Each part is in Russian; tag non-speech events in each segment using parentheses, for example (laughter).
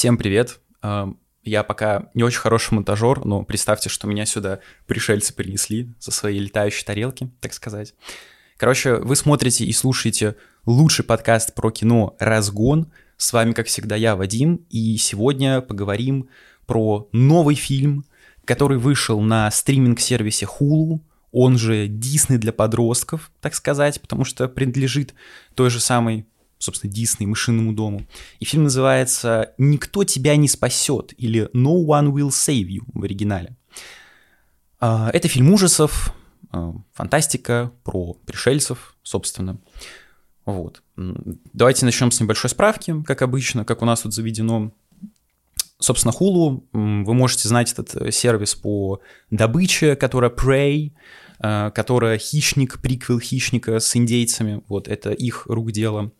Всем привет. Эм, Я пока не очень хороший монтажер, но представьте, что меня сюда пришельцы принесли со своей летающей тарелки, так сказать. Короче, вы смотрите и слушаете лучший подкаст про кино «Разгон». С вами, как всегда, я, Вадим, и сегодня поговорим про новый фильм, который вышел на стриминг-сервисе Hulu, он же Disney для подростков, так сказать, потому что принадлежит той же самой собственно, Дисней, мышиному дому. И фильм называется «Никто тебя не спасет» или «No one will save you» в оригинале. А, это фильм ужасов, а, фантастика про пришельцев, собственно. Вот. Давайте начнем с небольшой справки, как обычно, как у нас тут заведено. Собственно, Hulu, вы можете знать этот э, сервис по добыче, которая Prey, э, которая хищник, приквел хищника с индейцами, вот это их рук дело.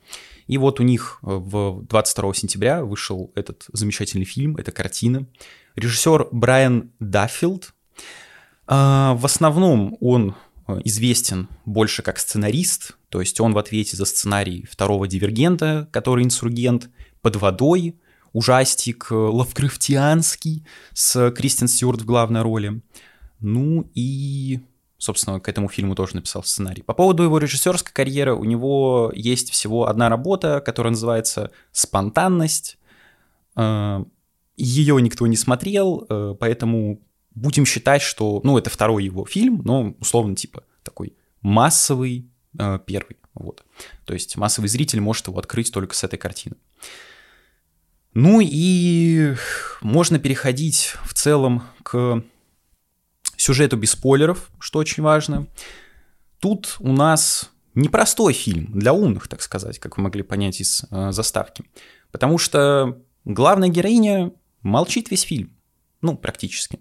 И вот у них э, в 22 сентября вышел этот замечательный фильм, эта картина. Режиссер Брайан Даффилд. А, в основном он э, известен больше как сценарист, то есть он в ответе за сценарий второго «Дивергента», который инсургент, «Под водой», ужастик э, лавкрафтианский с Кристен Стюарт в главной роли. Ну и собственно, к этому фильму тоже написал сценарий. По поводу его режиссерской карьеры, у него есть всего одна работа, которая называется «Спонтанность». Э, Ее никто не смотрел, э, поэтому будем считать, что, ну, это второй его фильм, но условно типа такой массовый э, первый, вот. То есть массовый зритель может его открыть только с этой картины. Ну и можно переходить в целом к сюжету без спойлеров, что очень важно. Тут у нас непростой фильм для умных, так сказать, как вы могли понять из э, заставки. Потому что главная героиня молчит весь фильм. Ну, практически.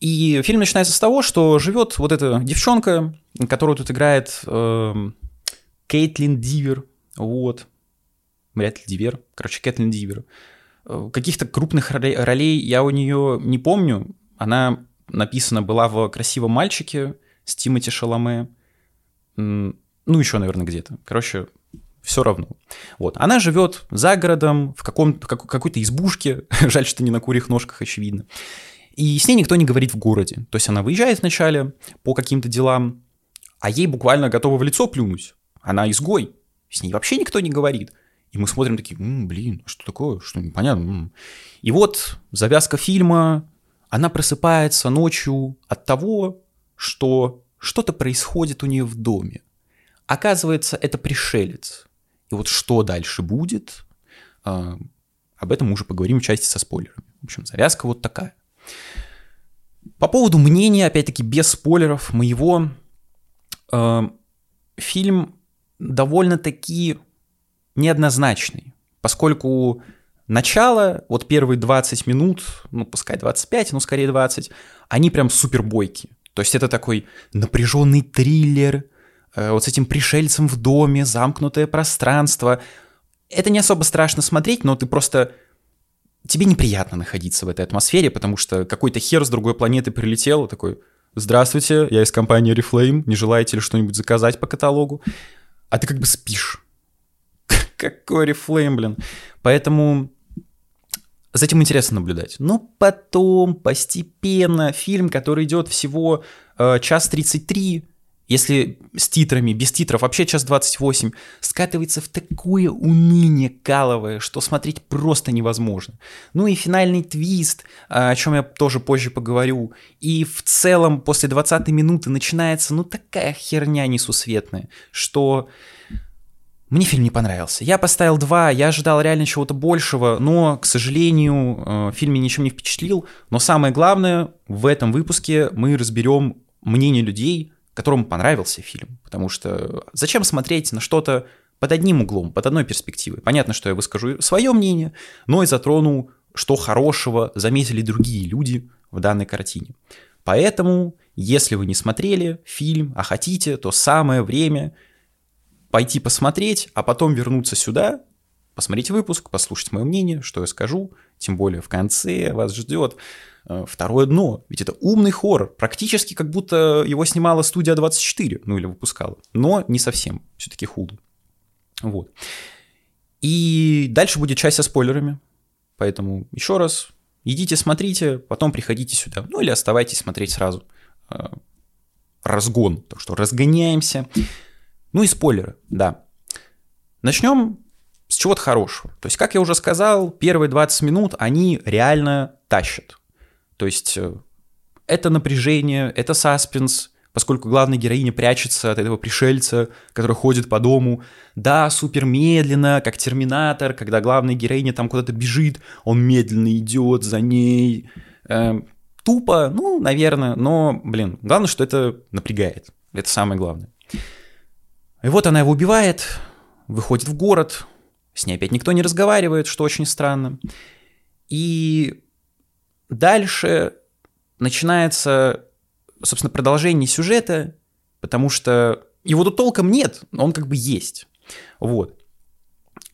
И фильм начинается с того, что живет вот эта девчонка, которую тут играет э, Кейтлин Дивер. Вот. Вряд ли Дивер. Короче, Кэтлин Дивер. Э, каких-то крупных ролей я у нее не помню. Она написана была в «Красивом мальчике» с Тимати Шаломе. Ну, еще, наверное, где-то. Короче, все равно. Вот. Она живет за городом, в, каком, как, какой-то избушке. (laughs) Жаль, что не на курьих ножках, очевидно. И с ней никто не говорит в городе. То есть она выезжает вначале по каким-то делам, а ей буквально готовы в лицо плюнуть. Она изгой. С ней вообще никто не говорит. И мы смотрим такие, М, блин, что такое, что непонятно. И вот завязка фильма, она просыпается ночью от того, что что-то происходит у нее в доме. Оказывается, это пришелец. И вот что дальше будет, э, об этом мы уже поговорим в части со спойлерами. В общем, завязка вот такая. По поводу мнения, опять-таки, без спойлеров моего, э, фильм довольно-таки неоднозначный, поскольку Начало, вот первые 20 минут, ну пускай 25, но скорее 20, они прям супер бойкие. То есть это такой напряженный триллер, э, вот с этим пришельцем в доме, замкнутое пространство. Это не особо страшно смотреть, но ты просто... Тебе неприятно находиться в этой атмосфере, потому что какой-то хер с другой планеты прилетел, такой, здравствуйте, я из компании Reflame, не желаете ли что-нибудь заказать по каталогу? А ты как бы спишь. (laughs) Какой Reflame, блин. Поэтому за этим интересно наблюдать. Но потом, постепенно, фильм, который идет всего э, час 33, если с титрами, без титров, вообще час 28, скатывается в такое уныние каловое, что смотреть просто невозможно. Ну и финальный твист, о чем я тоже позже поговорю. И в целом после 20 минуты начинается, ну, такая херня несусветная, что мне фильм не понравился. Я поставил два, я ожидал реально чего-то большего, но, к сожалению, э, фильм меня ничем не впечатлил. Но самое главное, в этом выпуске мы разберем мнение людей, которым понравился фильм. Потому что зачем смотреть на что-то под одним углом, под одной перспективой? Понятно, что я выскажу свое мнение, но и затрону, что хорошего заметили другие люди в данной картине. Поэтому, если вы не смотрели фильм, а хотите, то самое время – пойти посмотреть, а потом вернуться сюда, посмотреть выпуск, послушать мое мнение, что я скажу, тем более в конце вас ждет э, второе дно. Ведь это умный хоррор, практически как будто его снимала студия 24, ну или выпускала, но не совсем, все-таки худо. Вот. И дальше будет часть со спойлерами, Поэтому еще раз, идите, смотрите, потом приходите сюда. Ну или оставайтесь смотреть сразу. Э, разгон. Так что разгоняемся. Ну и спойлеры, да. Начнем с чего-то хорошего. То есть, как я уже сказал, первые 20 минут они реально тащат. То есть, э, это напряжение, это саспенс, поскольку главная героиня прячется от этого пришельца, который ходит по дому. Да, супер медленно, как терминатор, когда главная героиня там куда-то бежит, он медленно идет за ней. Эм, тупо, ну, наверное, но, блин, главное, что это напрягает. Это самое главное. И вот она его убивает, выходит в город, с ней опять никто не разговаривает, что очень странно. И дальше начинается, собственно, продолжение сюжета, потому что его тут толком нет, но он как бы есть. Вот.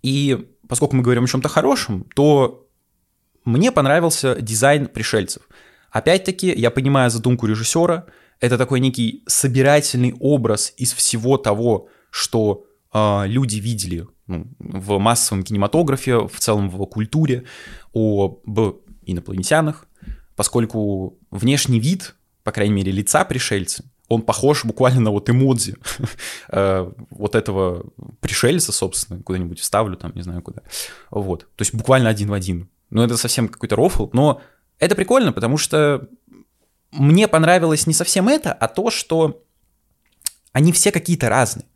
И поскольку мы говорим о чем-то хорошем, то мне понравился дизайн пришельцев. Опять-таки, я понимаю задумку режиссера, это такой некий собирательный образ из всего того, что э, люди видели ну, в массовом кинематографе, в целом в культуре, об инопланетянах, поскольку внешний вид, по крайней мере, лица пришельца, он похож буквально на вот эмодзи (laughs) э, вот этого пришельца, собственно, куда-нибудь вставлю, там, не знаю куда. Вот. То есть буквально один в один. Ну, это совсем какой-то рофл, но это прикольно, потому что мне понравилось не совсем это, а то, что они все какие-то разные.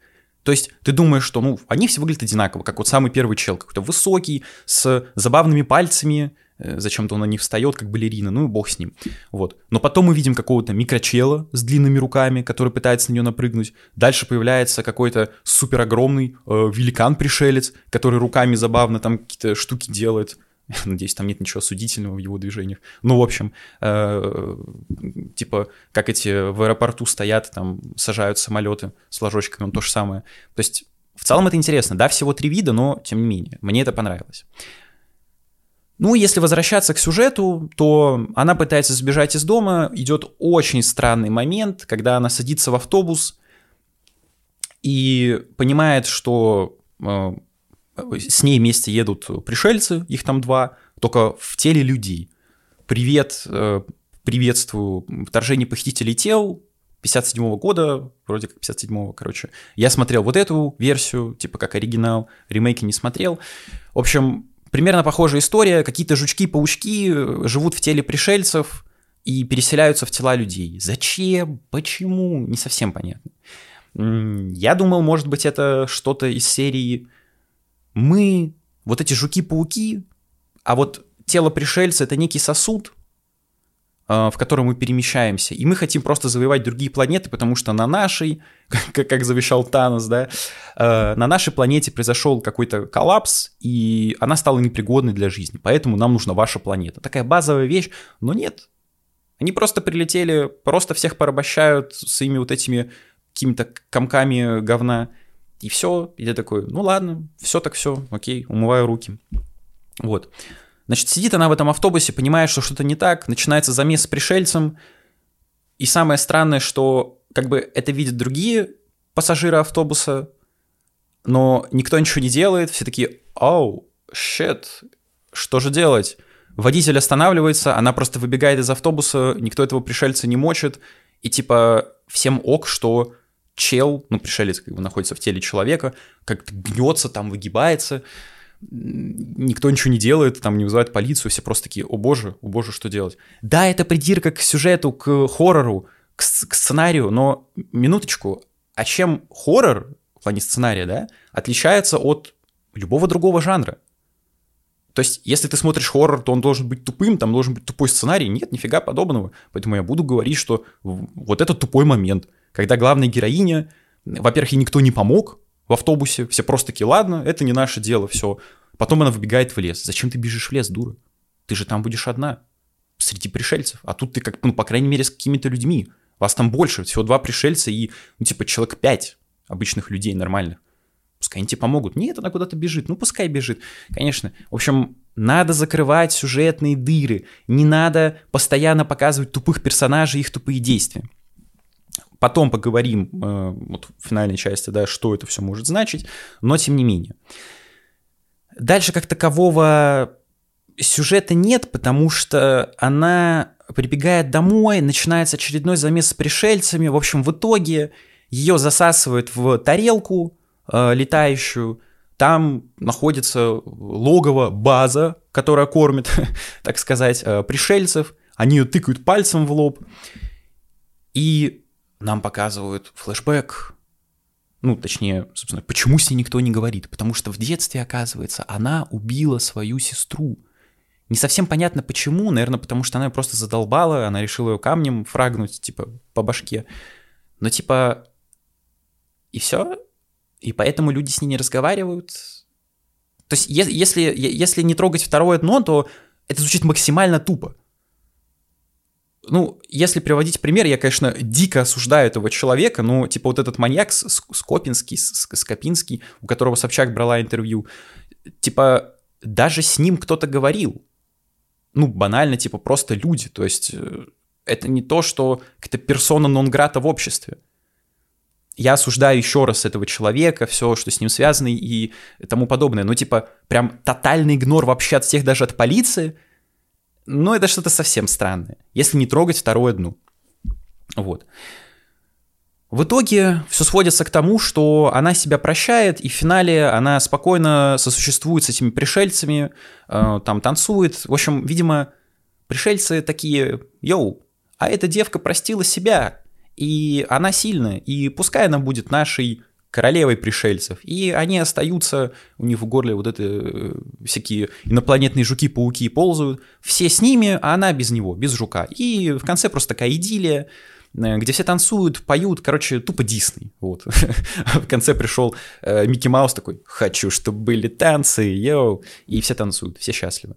То есть ты думаешь, что ну, они все выглядят одинаково, как вот самый первый чел, какой-то высокий, с забавными пальцами, э, зачем-то он на них встает, как балерина, ну и бог с ним. Вот. Но потом мы видим какого-то микрочела с длинными руками, который пытается на нее напрыгнуть. Дальше появляется какой-то супер огромный э, великан-пришелец, который руками забавно там какие-то штуки делает. (laughs) Надеюсь, там нет ничего судительного в его движениях. Ну, в общем, э, типа, как эти в аэропорту стоят, там сажают самолеты с ложочками, он то же самое. То есть, в целом это интересно. Да, всего три вида, но тем не менее, мне это понравилось. Ну, если возвращаться к сюжету, то она пытается сбежать из дома, идет очень странный момент, когда она садится в автобус и понимает, что э, с ней вместе едут пришельцы, их там два, только в теле людей. Привет, э, приветствую, вторжение похитителей тел, 57 -го года, вроде как 57-го, короче. Я смотрел вот эту версию, типа как оригинал, ремейки не смотрел. В общем, примерно похожая история. Какие-то жучки-паучки э, живут в теле пришельцев и переселяются в тела людей. Зачем? Почему? Не совсем понятно. Я думал, может быть, это что-то из серии мы вот эти жуки-пауки, а вот тело пришельца — это некий сосуд, а, в котором мы перемещаемся, и мы хотим просто завоевать другие планеты, потому что на нашей, (laughs) как, как завещал Танос, да, а, на нашей планете произошел какой-то коллапс, и она стала непригодной для жизни, поэтому нам нужна ваша планета. Такая базовая вещь, но нет. Они просто прилетели, просто всех порабощают своими вот этими какими-то комками говна, и все, и я такой, ну ладно, все так все, окей, умываю руки. Вот. Значит, сидит она в этом автобусе, понимает, что что-то не так, начинается замес с пришельцем, и самое странное, что как бы это видят другие пассажиры автобуса, но никто ничего не делает, все такие, оу, щет, что же делать? Водитель останавливается, она просто выбегает из автобуса, никто этого пришельца не мочит, и типа всем ок, что чел, ну, пришелец как бы находится в теле человека, как-то гнется там, выгибается, никто ничего не делает, там не вызывает полицию, все просто такие, о боже, о боже, что делать. Да, это придирка к сюжету, к хоррору, к, к сценарию, но минуточку, а чем хоррор в плане сценария, да, отличается от любого другого жанра? То есть, если ты смотришь хоррор, то он должен быть тупым, там должен быть тупой сценарий. Нет, нифига подобного. Поэтому я буду говорить, что вот это тупой момент – когда главная героиня, во-первых, ей никто не помог в автобусе, все просто такие, ладно, это не наше дело, все. Потом она выбегает в лес. Зачем ты бежишь в лес, дура? Ты же там будешь одна, среди пришельцев. А тут ты, как, ну, по крайней мере, с какими-то людьми. Вас там больше, всего два пришельца и, ну, типа, человек пять обычных людей нормальных. Пускай они тебе помогут. Нет, она куда-то бежит. Ну, пускай бежит. Конечно. В общем, надо закрывать сюжетные дыры. Не надо постоянно показывать тупых персонажей и их тупые действия. Потом поговорим э, вот в финальной части, да, что это все может значить, но тем не менее. Дальше как такового сюжета нет, потому что она прибегает домой, начинается очередной замес с пришельцами. В общем, в итоге ее засасывают в тарелку э, летающую. Там находится логово, база, которая кормит, (laughs) так сказать, э, пришельцев. Они ее тыкают пальцем в лоб. И нам показывают флешбэк. Ну, точнее, собственно, почему с ней никто не говорит? Потому что в детстве, оказывается, она убила свою сестру. Не совсем понятно почему, наверное, потому что она ее просто задолбала, она решила ее камнем фрагнуть, типа, по башке. Но, типа, и все. И поэтому люди с ней не разговаривают. То есть, если, если не трогать второе дно, то это звучит максимально тупо ну, если приводить пример, я, конечно, дико осуждаю этого человека, но, типа, вот этот маньяк Скопинский, Скопинский, у которого Собчак брала интервью, типа, даже с ним кто-то говорил. Ну, банально, типа, просто люди. То есть, э, это не то, что какая-то персона нон-грата в обществе. Я осуждаю еще раз этого человека, все, что с ним связано и тому подобное. Но, типа, прям тотальный игнор вообще от всех, даже от полиции – ну, это что-то совсем странное, если не трогать второе дно. Вот. В итоге все сводится к тому, что она себя прощает, и в финале она спокойно сосуществует с этими пришельцами, э, там танцует. В общем, видимо, пришельцы такие, йоу, а эта девка простила себя, и она сильная, и пускай она будет нашей королевой пришельцев, и они остаются, у них в горле вот это э, всякие инопланетные жуки-пауки ползают, все с ними, а она без него, без жука. И в конце просто такая идиллия, э, где все танцуют, поют, короче, тупо Дисней, вот. (laughs) в конце пришел э, Микки Маус такой, хочу, чтобы были танцы, йоу, и все танцуют, все счастливы.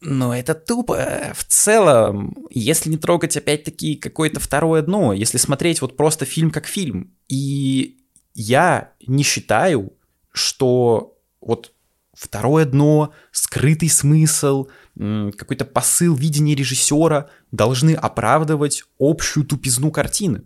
Но это тупо. В целом, если не трогать опять-таки какое-то второе дно, если смотреть вот просто фильм как фильм. И я не считаю, что вот второе дно, скрытый смысл, какой-то посыл видения режиссера должны оправдывать общую тупизну картины.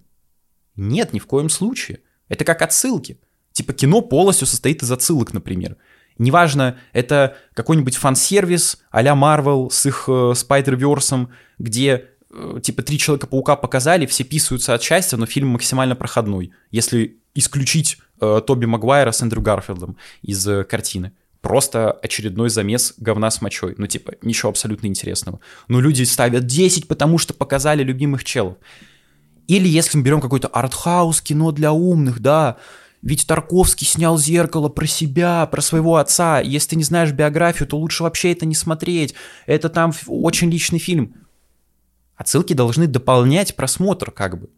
Нет, ни в коем случае. Это как отсылки. Типа кино полностью состоит из отсылок, например. Неважно, это какой-нибудь фан-сервис а-ля Marvel с их э, Spider-Verse, где э, типа три Человека-паука показали, все писаются от счастья, но фильм максимально проходной, если исключить э, Тоби Магуайра с Эндрю Гарфилдом из э, картины. Просто очередной замес говна с мочой. Ну, типа, ничего абсолютно интересного. Но люди ставят 10, потому что показали любимых челов. Или если мы берем какой-то артхаус, кино для умных, да, ведь Тарковский снял зеркало про себя, про своего отца. Если ты не знаешь биографию, то лучше вообще это не смотреть. Это там очень личный фильм. Отсылки должны дополнять просмотр, как бы.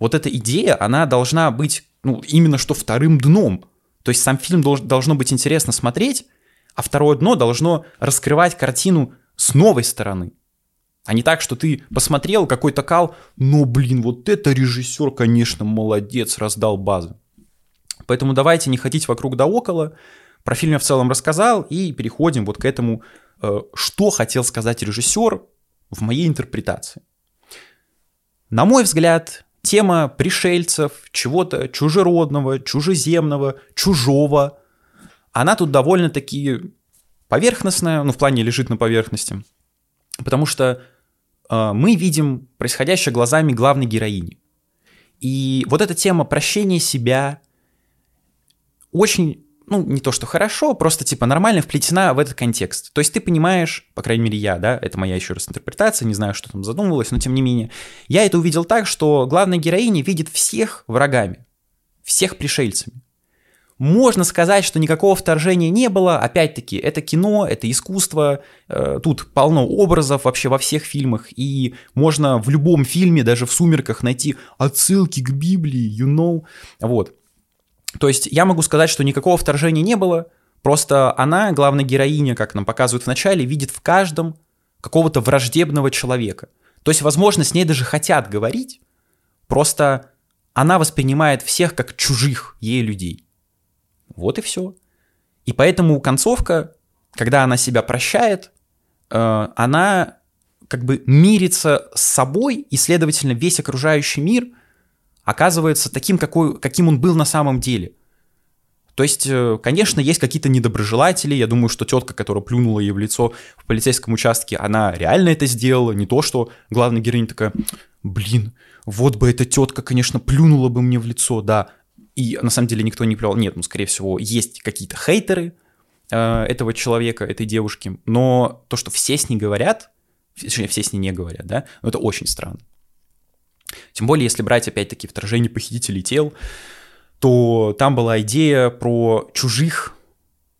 Вот эта идея, она должна быть, ну, именно что вторым дном. То есть сам фильм долж, должно быть интересно смотреть, а второе дно должно раскрывать картину с новой стороны. А не так, что ты посмотрел какой-то кал, но, блин, вот это режиссер, конечно, молодец, раздал базу. Поэтому давайте не ходить вокруг да около. Про фильм я в целом рассказал, и переходим вот к этому, э, что хотел сказать режиссер в моей интерпретации. На мой взгляд, тема пришельцев, чего-то чужеродного, чужеземного, чужого, она тут довольно-таки поверхностная, ну, в плане лежит на поверхности, потому что э, мы видим происходящее глазами главной героини. И вот эта тема прощения себя, очень ну, не то что хорошо, просто типа нормально вплетена в этот контекст. То есть ты понимаешь, по крайней мере я, да, это моя еще раз интерпретация, не знаю, что там задумывалось, но тем не менее, я это увидел так, что главная героиня видит всех врагами, всех пришельцами. Можно сказать, что никакого вторжения не было, опять-таки, это кино, это искусство, э, тут полно образов вообще во всех фильмах, и можно в любом фильме, даже в «Сумерках» найти отсылки к Библии, you know, вот. То есть я могу сказать, что никакого вторжения не было, просто она, главная героиня, как нам показывают в начале, видит в каждом какого-то враждебного человека. То есть, возможно, с ней даже хотят говорить, просто она воспринимает всех как чужих ей людей. Вот и все. И поэтому концовка, когда она себя прощает, э, она как бы мирится с собой, и, следовательно, весь окружающий мир – оказывается таким, какой, каким он был на самом деле. То есть, э, конечно, есть какие-то недоброжелатели. Я думаю, что тетка, которая плюнула ей в лицо в полицейском участке, она реально это сделала. Не то, что главная героиня такая, блин, вот бы эта тетка, конечно, плюнула бы мне в лицо, да. И на самом деле никто не плевал. Нет, ну, скорее всего, есть какие-то хейтеры э, этого человека, этой девушки. Но то, что все с ней говорят, точнее, все с ней не говорят, да, это очень странно. Тем более, если брать, опять-таки, вторжение похитителей тел, то там была идея про чужих,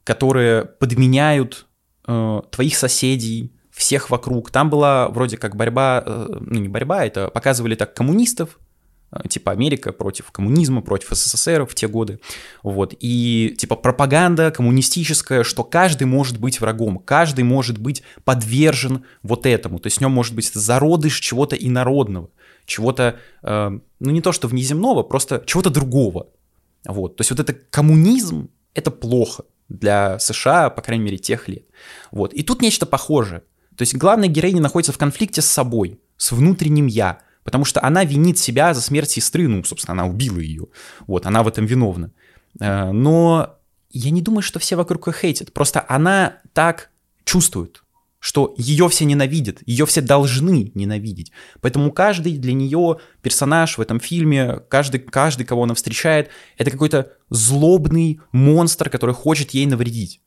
которые подменяют э, твоих соседей, всех вокруг. Там была вроде как борьба, э, ну не борьба, это показывали так коммунистов, э, типа Америка против коммунизма, против СССР в те годы, вот, и типа пропаганда коммунистическая, что каждый может быть врагом, каждый может быть подвержен вот этому, то есть в нем может быть зародыш чего-то инородного, чего-то, э, ну не то что внеземного, просто чего-то другого, вот, то есть вот это коммунизм, это плохо для США, по крайней мере, тех лет. Вот, и тут нечто похожее. То есть главная героиня находится в конфликте с собой, с внутренним «я», потому что она винит себя за смерть сестры, ну, собственно, она убила ее, вот, она в этом виновна. Э, но я не думаю, что все вокруг ее хейтят, просто она так чувствует, что ее все ненавидят, ее все должны ненавидеть. Поэтому каждый для нее персонаж в этом фильме, каждый, каждый, кого она встречает, это какой-то злобный монстр, который хочет ей навредить.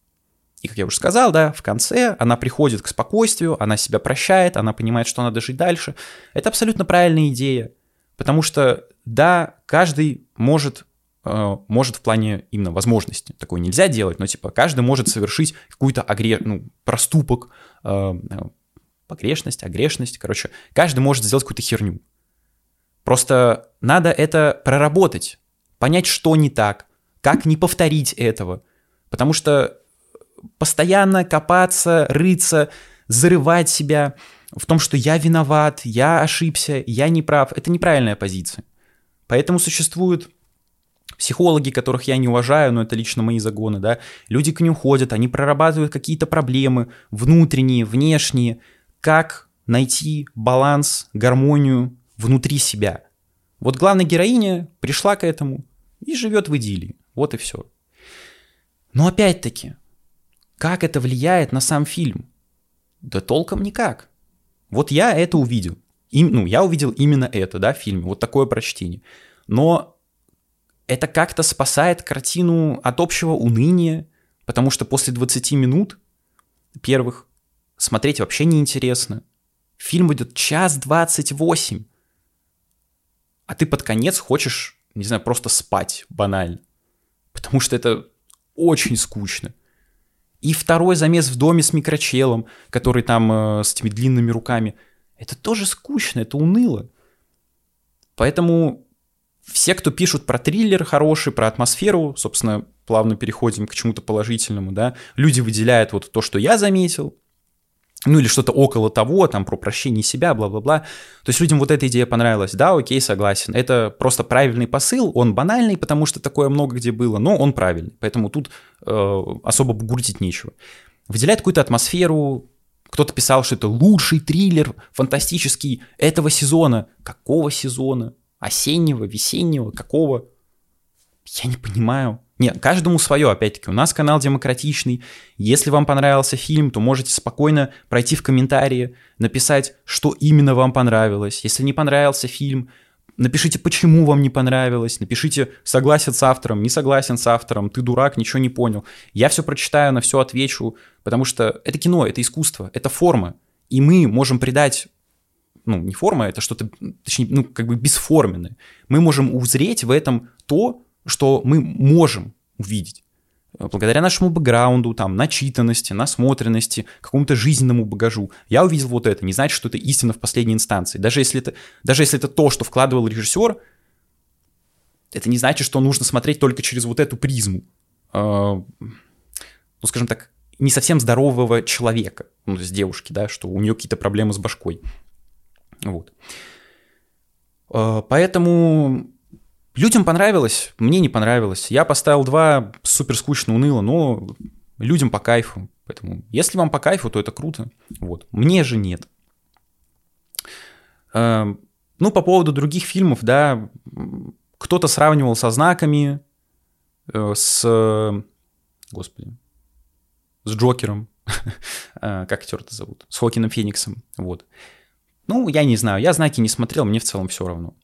И, как я уже сказал, да, в конце она приходит к спокойствию, она себя прощает, она понимает, что надо жить дальше. Это абсолютно правильная идея, потому что, да, каждый может может в плане именно возможности. Такое нельзя делать, но типа каждый может совершить какую-то огре... ну, проступок, э, погрешность, огрешность, короче, каждый может сделать какую-то херню. Просто надо это проработать, понять, что не так, как не повторить этого. Потому что постоянно копаться, рыться, зарывать себя в том, что я виноват, я ошибся, я не прав, это неправильная позиция. Поэтому существуют психологи, которых я не уважаю, но это лично мои загоны, да, люди к ним ходят, они прорабатывают какие-то проблемы внутренние, внешние, как найти баланс, гармонию внутри себя. Вот главная героиня пришла к этому и живет в идиллии. Вот и все. Но опять-таки, как это влияет на сам фильм? Да толком никак. Вот я это увидел. И, ну, я увидел именно это, да, в фильме, вот такое прочтение. Но это как-то спасает картину от общего уныния, потому что после 20 минут первых смотреть вообще неинтересно. Фильм идет час 28, а ты под конец хочешь, не знаю, просто спать банально. Потому что это очень скучно. И второй замес в доме с микрочелом, который там э, с этими длинными руками. Это тоже скучно, это уныло. Поэтому все, кто пишут про триллер хороший, про атмосферу, собственно, плавно переходим к чему-то положительному, да, люди выделяют вот то, что я заметил, ну или что-то около того, там про прощение себя, бла-бла-бла. То есть людям вот эта идея понравилась, да, окей, согласен. Это просто правильный посыл, он банальный, потому что такое много где было, но он правильный, поэтому тут э, особо бугуртить нечего. Выделяет какую-то атмосферу, кто-то писал, что это лучший триллер фантастический этого сезона. Какого сезона? Осеннего, весеннего, какого? Я не понимаю. Нет, каждому свое, опять-таки, у нас канал демократичный. Если вам понравился фильм, то можете спокойно пройти в комментарии, написать, что именно вам понравилось. Если не понравился фильм, напишите, почему вам не понравилось, напишите, согласен с автором, не согласен с автором, ты дурак, ничего не понял. Я все прочитаю, на все отвечу, потому что это кино, это искусство, это форма. И мы можем придать ну, не форма, это что-то, точнее, ну, как бы бесформенное. Мы можем узреть в этом то, что мы можем увидеть благодаря нашему бэкграунду, там, начитанности, насмотренности, какому-то жизненному багажу. Я увидел вот это, не значит, что это истина в последней инстанции. Даже если это, даже если это то, что вкладывал режиссер, это не значит, что нужно смотреть только через вот эту призму. Э, ну, скажем так, не совсем здорового человека, ну, есть девушки, да, что у нее какие-то проблемы с башкой. Вот. Э, поэтому Людям понравилось, мне не понравилось. Я поставил два, супер скучно, уныло, но людям по кайфу. Поэтому, если вам по кайфу, то это круто. Вот. Мне же нет. Эм, ну, по поводу других фильмов, да, кто-то сравнивал со знаками, э, с... Господи. С Джокером. (laughs) Э, как актер это зовут? С Хокином Фениксом. Вот. Ну, я не знаю. Я знаки не смотрел, мне в целом все равно.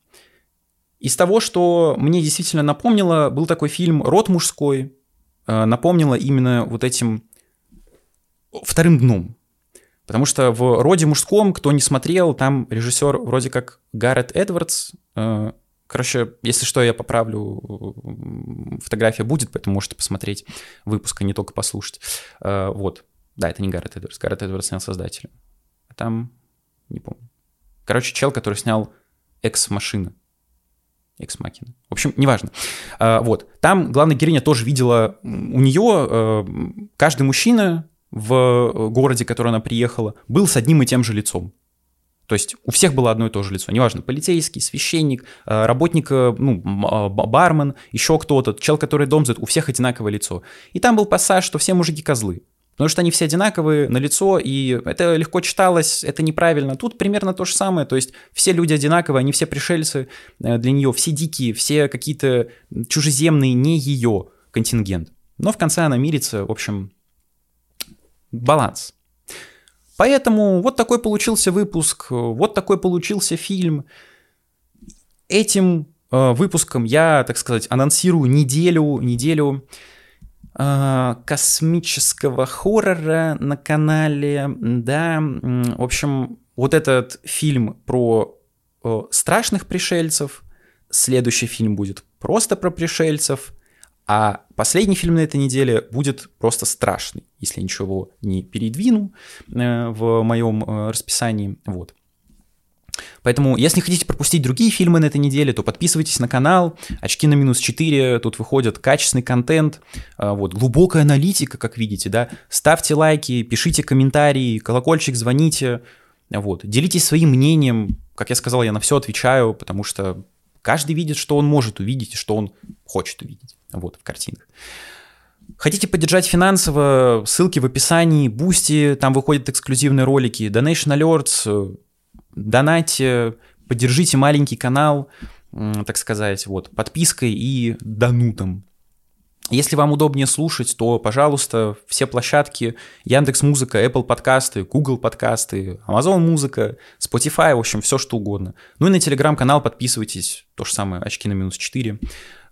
Из того, что мне действительно напомнило, был такой фильм «Род мужской». Э, напомнило именно вот этим вторым дном. Потому что в «Роде мужском», кто не смотрел, там режиссер вроде как Гаррет Эдвардс. Э, короче, если что, я поправлю, фотография будет, поэтому можете посмотреть выпуск, а не только послушать. Э, вот. Да, это не Гаррет Эдвардс. Гаррет Эдвардс снял создателя. А там, не помню. Короче, чел, который снял «Экс-машина». Экс-макина. В общем, неважно. А, вот. Там главная героиня тоже видела, у нее э, каждый мужчина в городе, в который она приехала, был с одним и тем же лицом. То есть у всех было одно и то же лицо. Неважно, полицейский, священник, э, работник, э, ну, а, бармен, еще кто-то, чел, который дом зовет, у всех одинаковое лицо. И там был пассаж, что все мужики козлы. Потому что они все одинаковые на лицо, и это легко читалось, это неправильно. Тут примерно то же самое, то есть все люди одинаковые, они все пришельцы э, для нее, все дикие, все какие-то чужеземные, не ее контингент. Но в конце она мирится, в общем, баланс. Поэтому вот такой получился выпуск, вот такой получился фильм. Этим э, выпуском я, так сказать, анонсирую неделю, неделю космического хоррора на канале, да, в общем, вот этот фильм про страшных пришельцев, следующий фильм будет просто про пришельцев, а последний фильм на этой неделе будет просто страшный, если я ничего не передвину э, в моем э, расписании, вот. Поэтому, если хотите пропустить другие фильмы на этой неделе, то подписывайтесь на канал. Очки на минус 4, тут выходит качественный контент, а, вот, глубокая аналитика, как видите, да. Ставьте лайки, пишите комментарии, колокольчик, звоните, вот. Делитесь своим мнением. Как я сказал, я на все отвечаю, потому что каждый видит, что он может увидеть и что он хочет увидеть, вот, в картинах. Хотите поддержать финансово, ссылки в описании, Boosty, там выходят эксклюзивные ролики, Donation Alerts, донайте, поддержите маленький канал, так сказать, вот, подпиской и донатом. Если вам удобнее слушать, то, пожалуйста, все площадки Яндекс Музыка, Apple подкасты, Google подкасты, Amazon Музыка, Spotify, в общем, все что угодно. Ну и на телеграм-канал подписывайтесь, то же самое, очки на минус 4.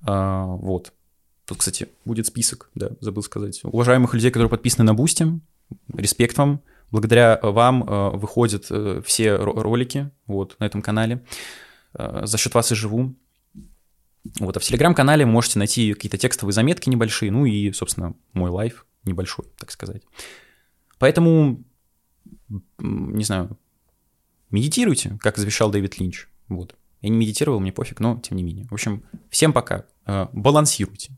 А, вот. Тут, кстати, будет список, да, забыл сказать. Уважаемых людей, которые подписаны на Boosty, респект вам. Благодаря вам э, выходят э, все ролики вот, на этом канале. Э, за счет вас и живу. Вот, а в телеграм-канале можете найти какие-то текстовые заметки небольшие, ну и, собственно, мой life небольшой, так сказать. Поэтому, не знаю, медитируйте, как завещал Дэвид Линч. Вот. Я не медитировал, мне пофиг, но тем не менее. В общем, всем пока. Балансируйте.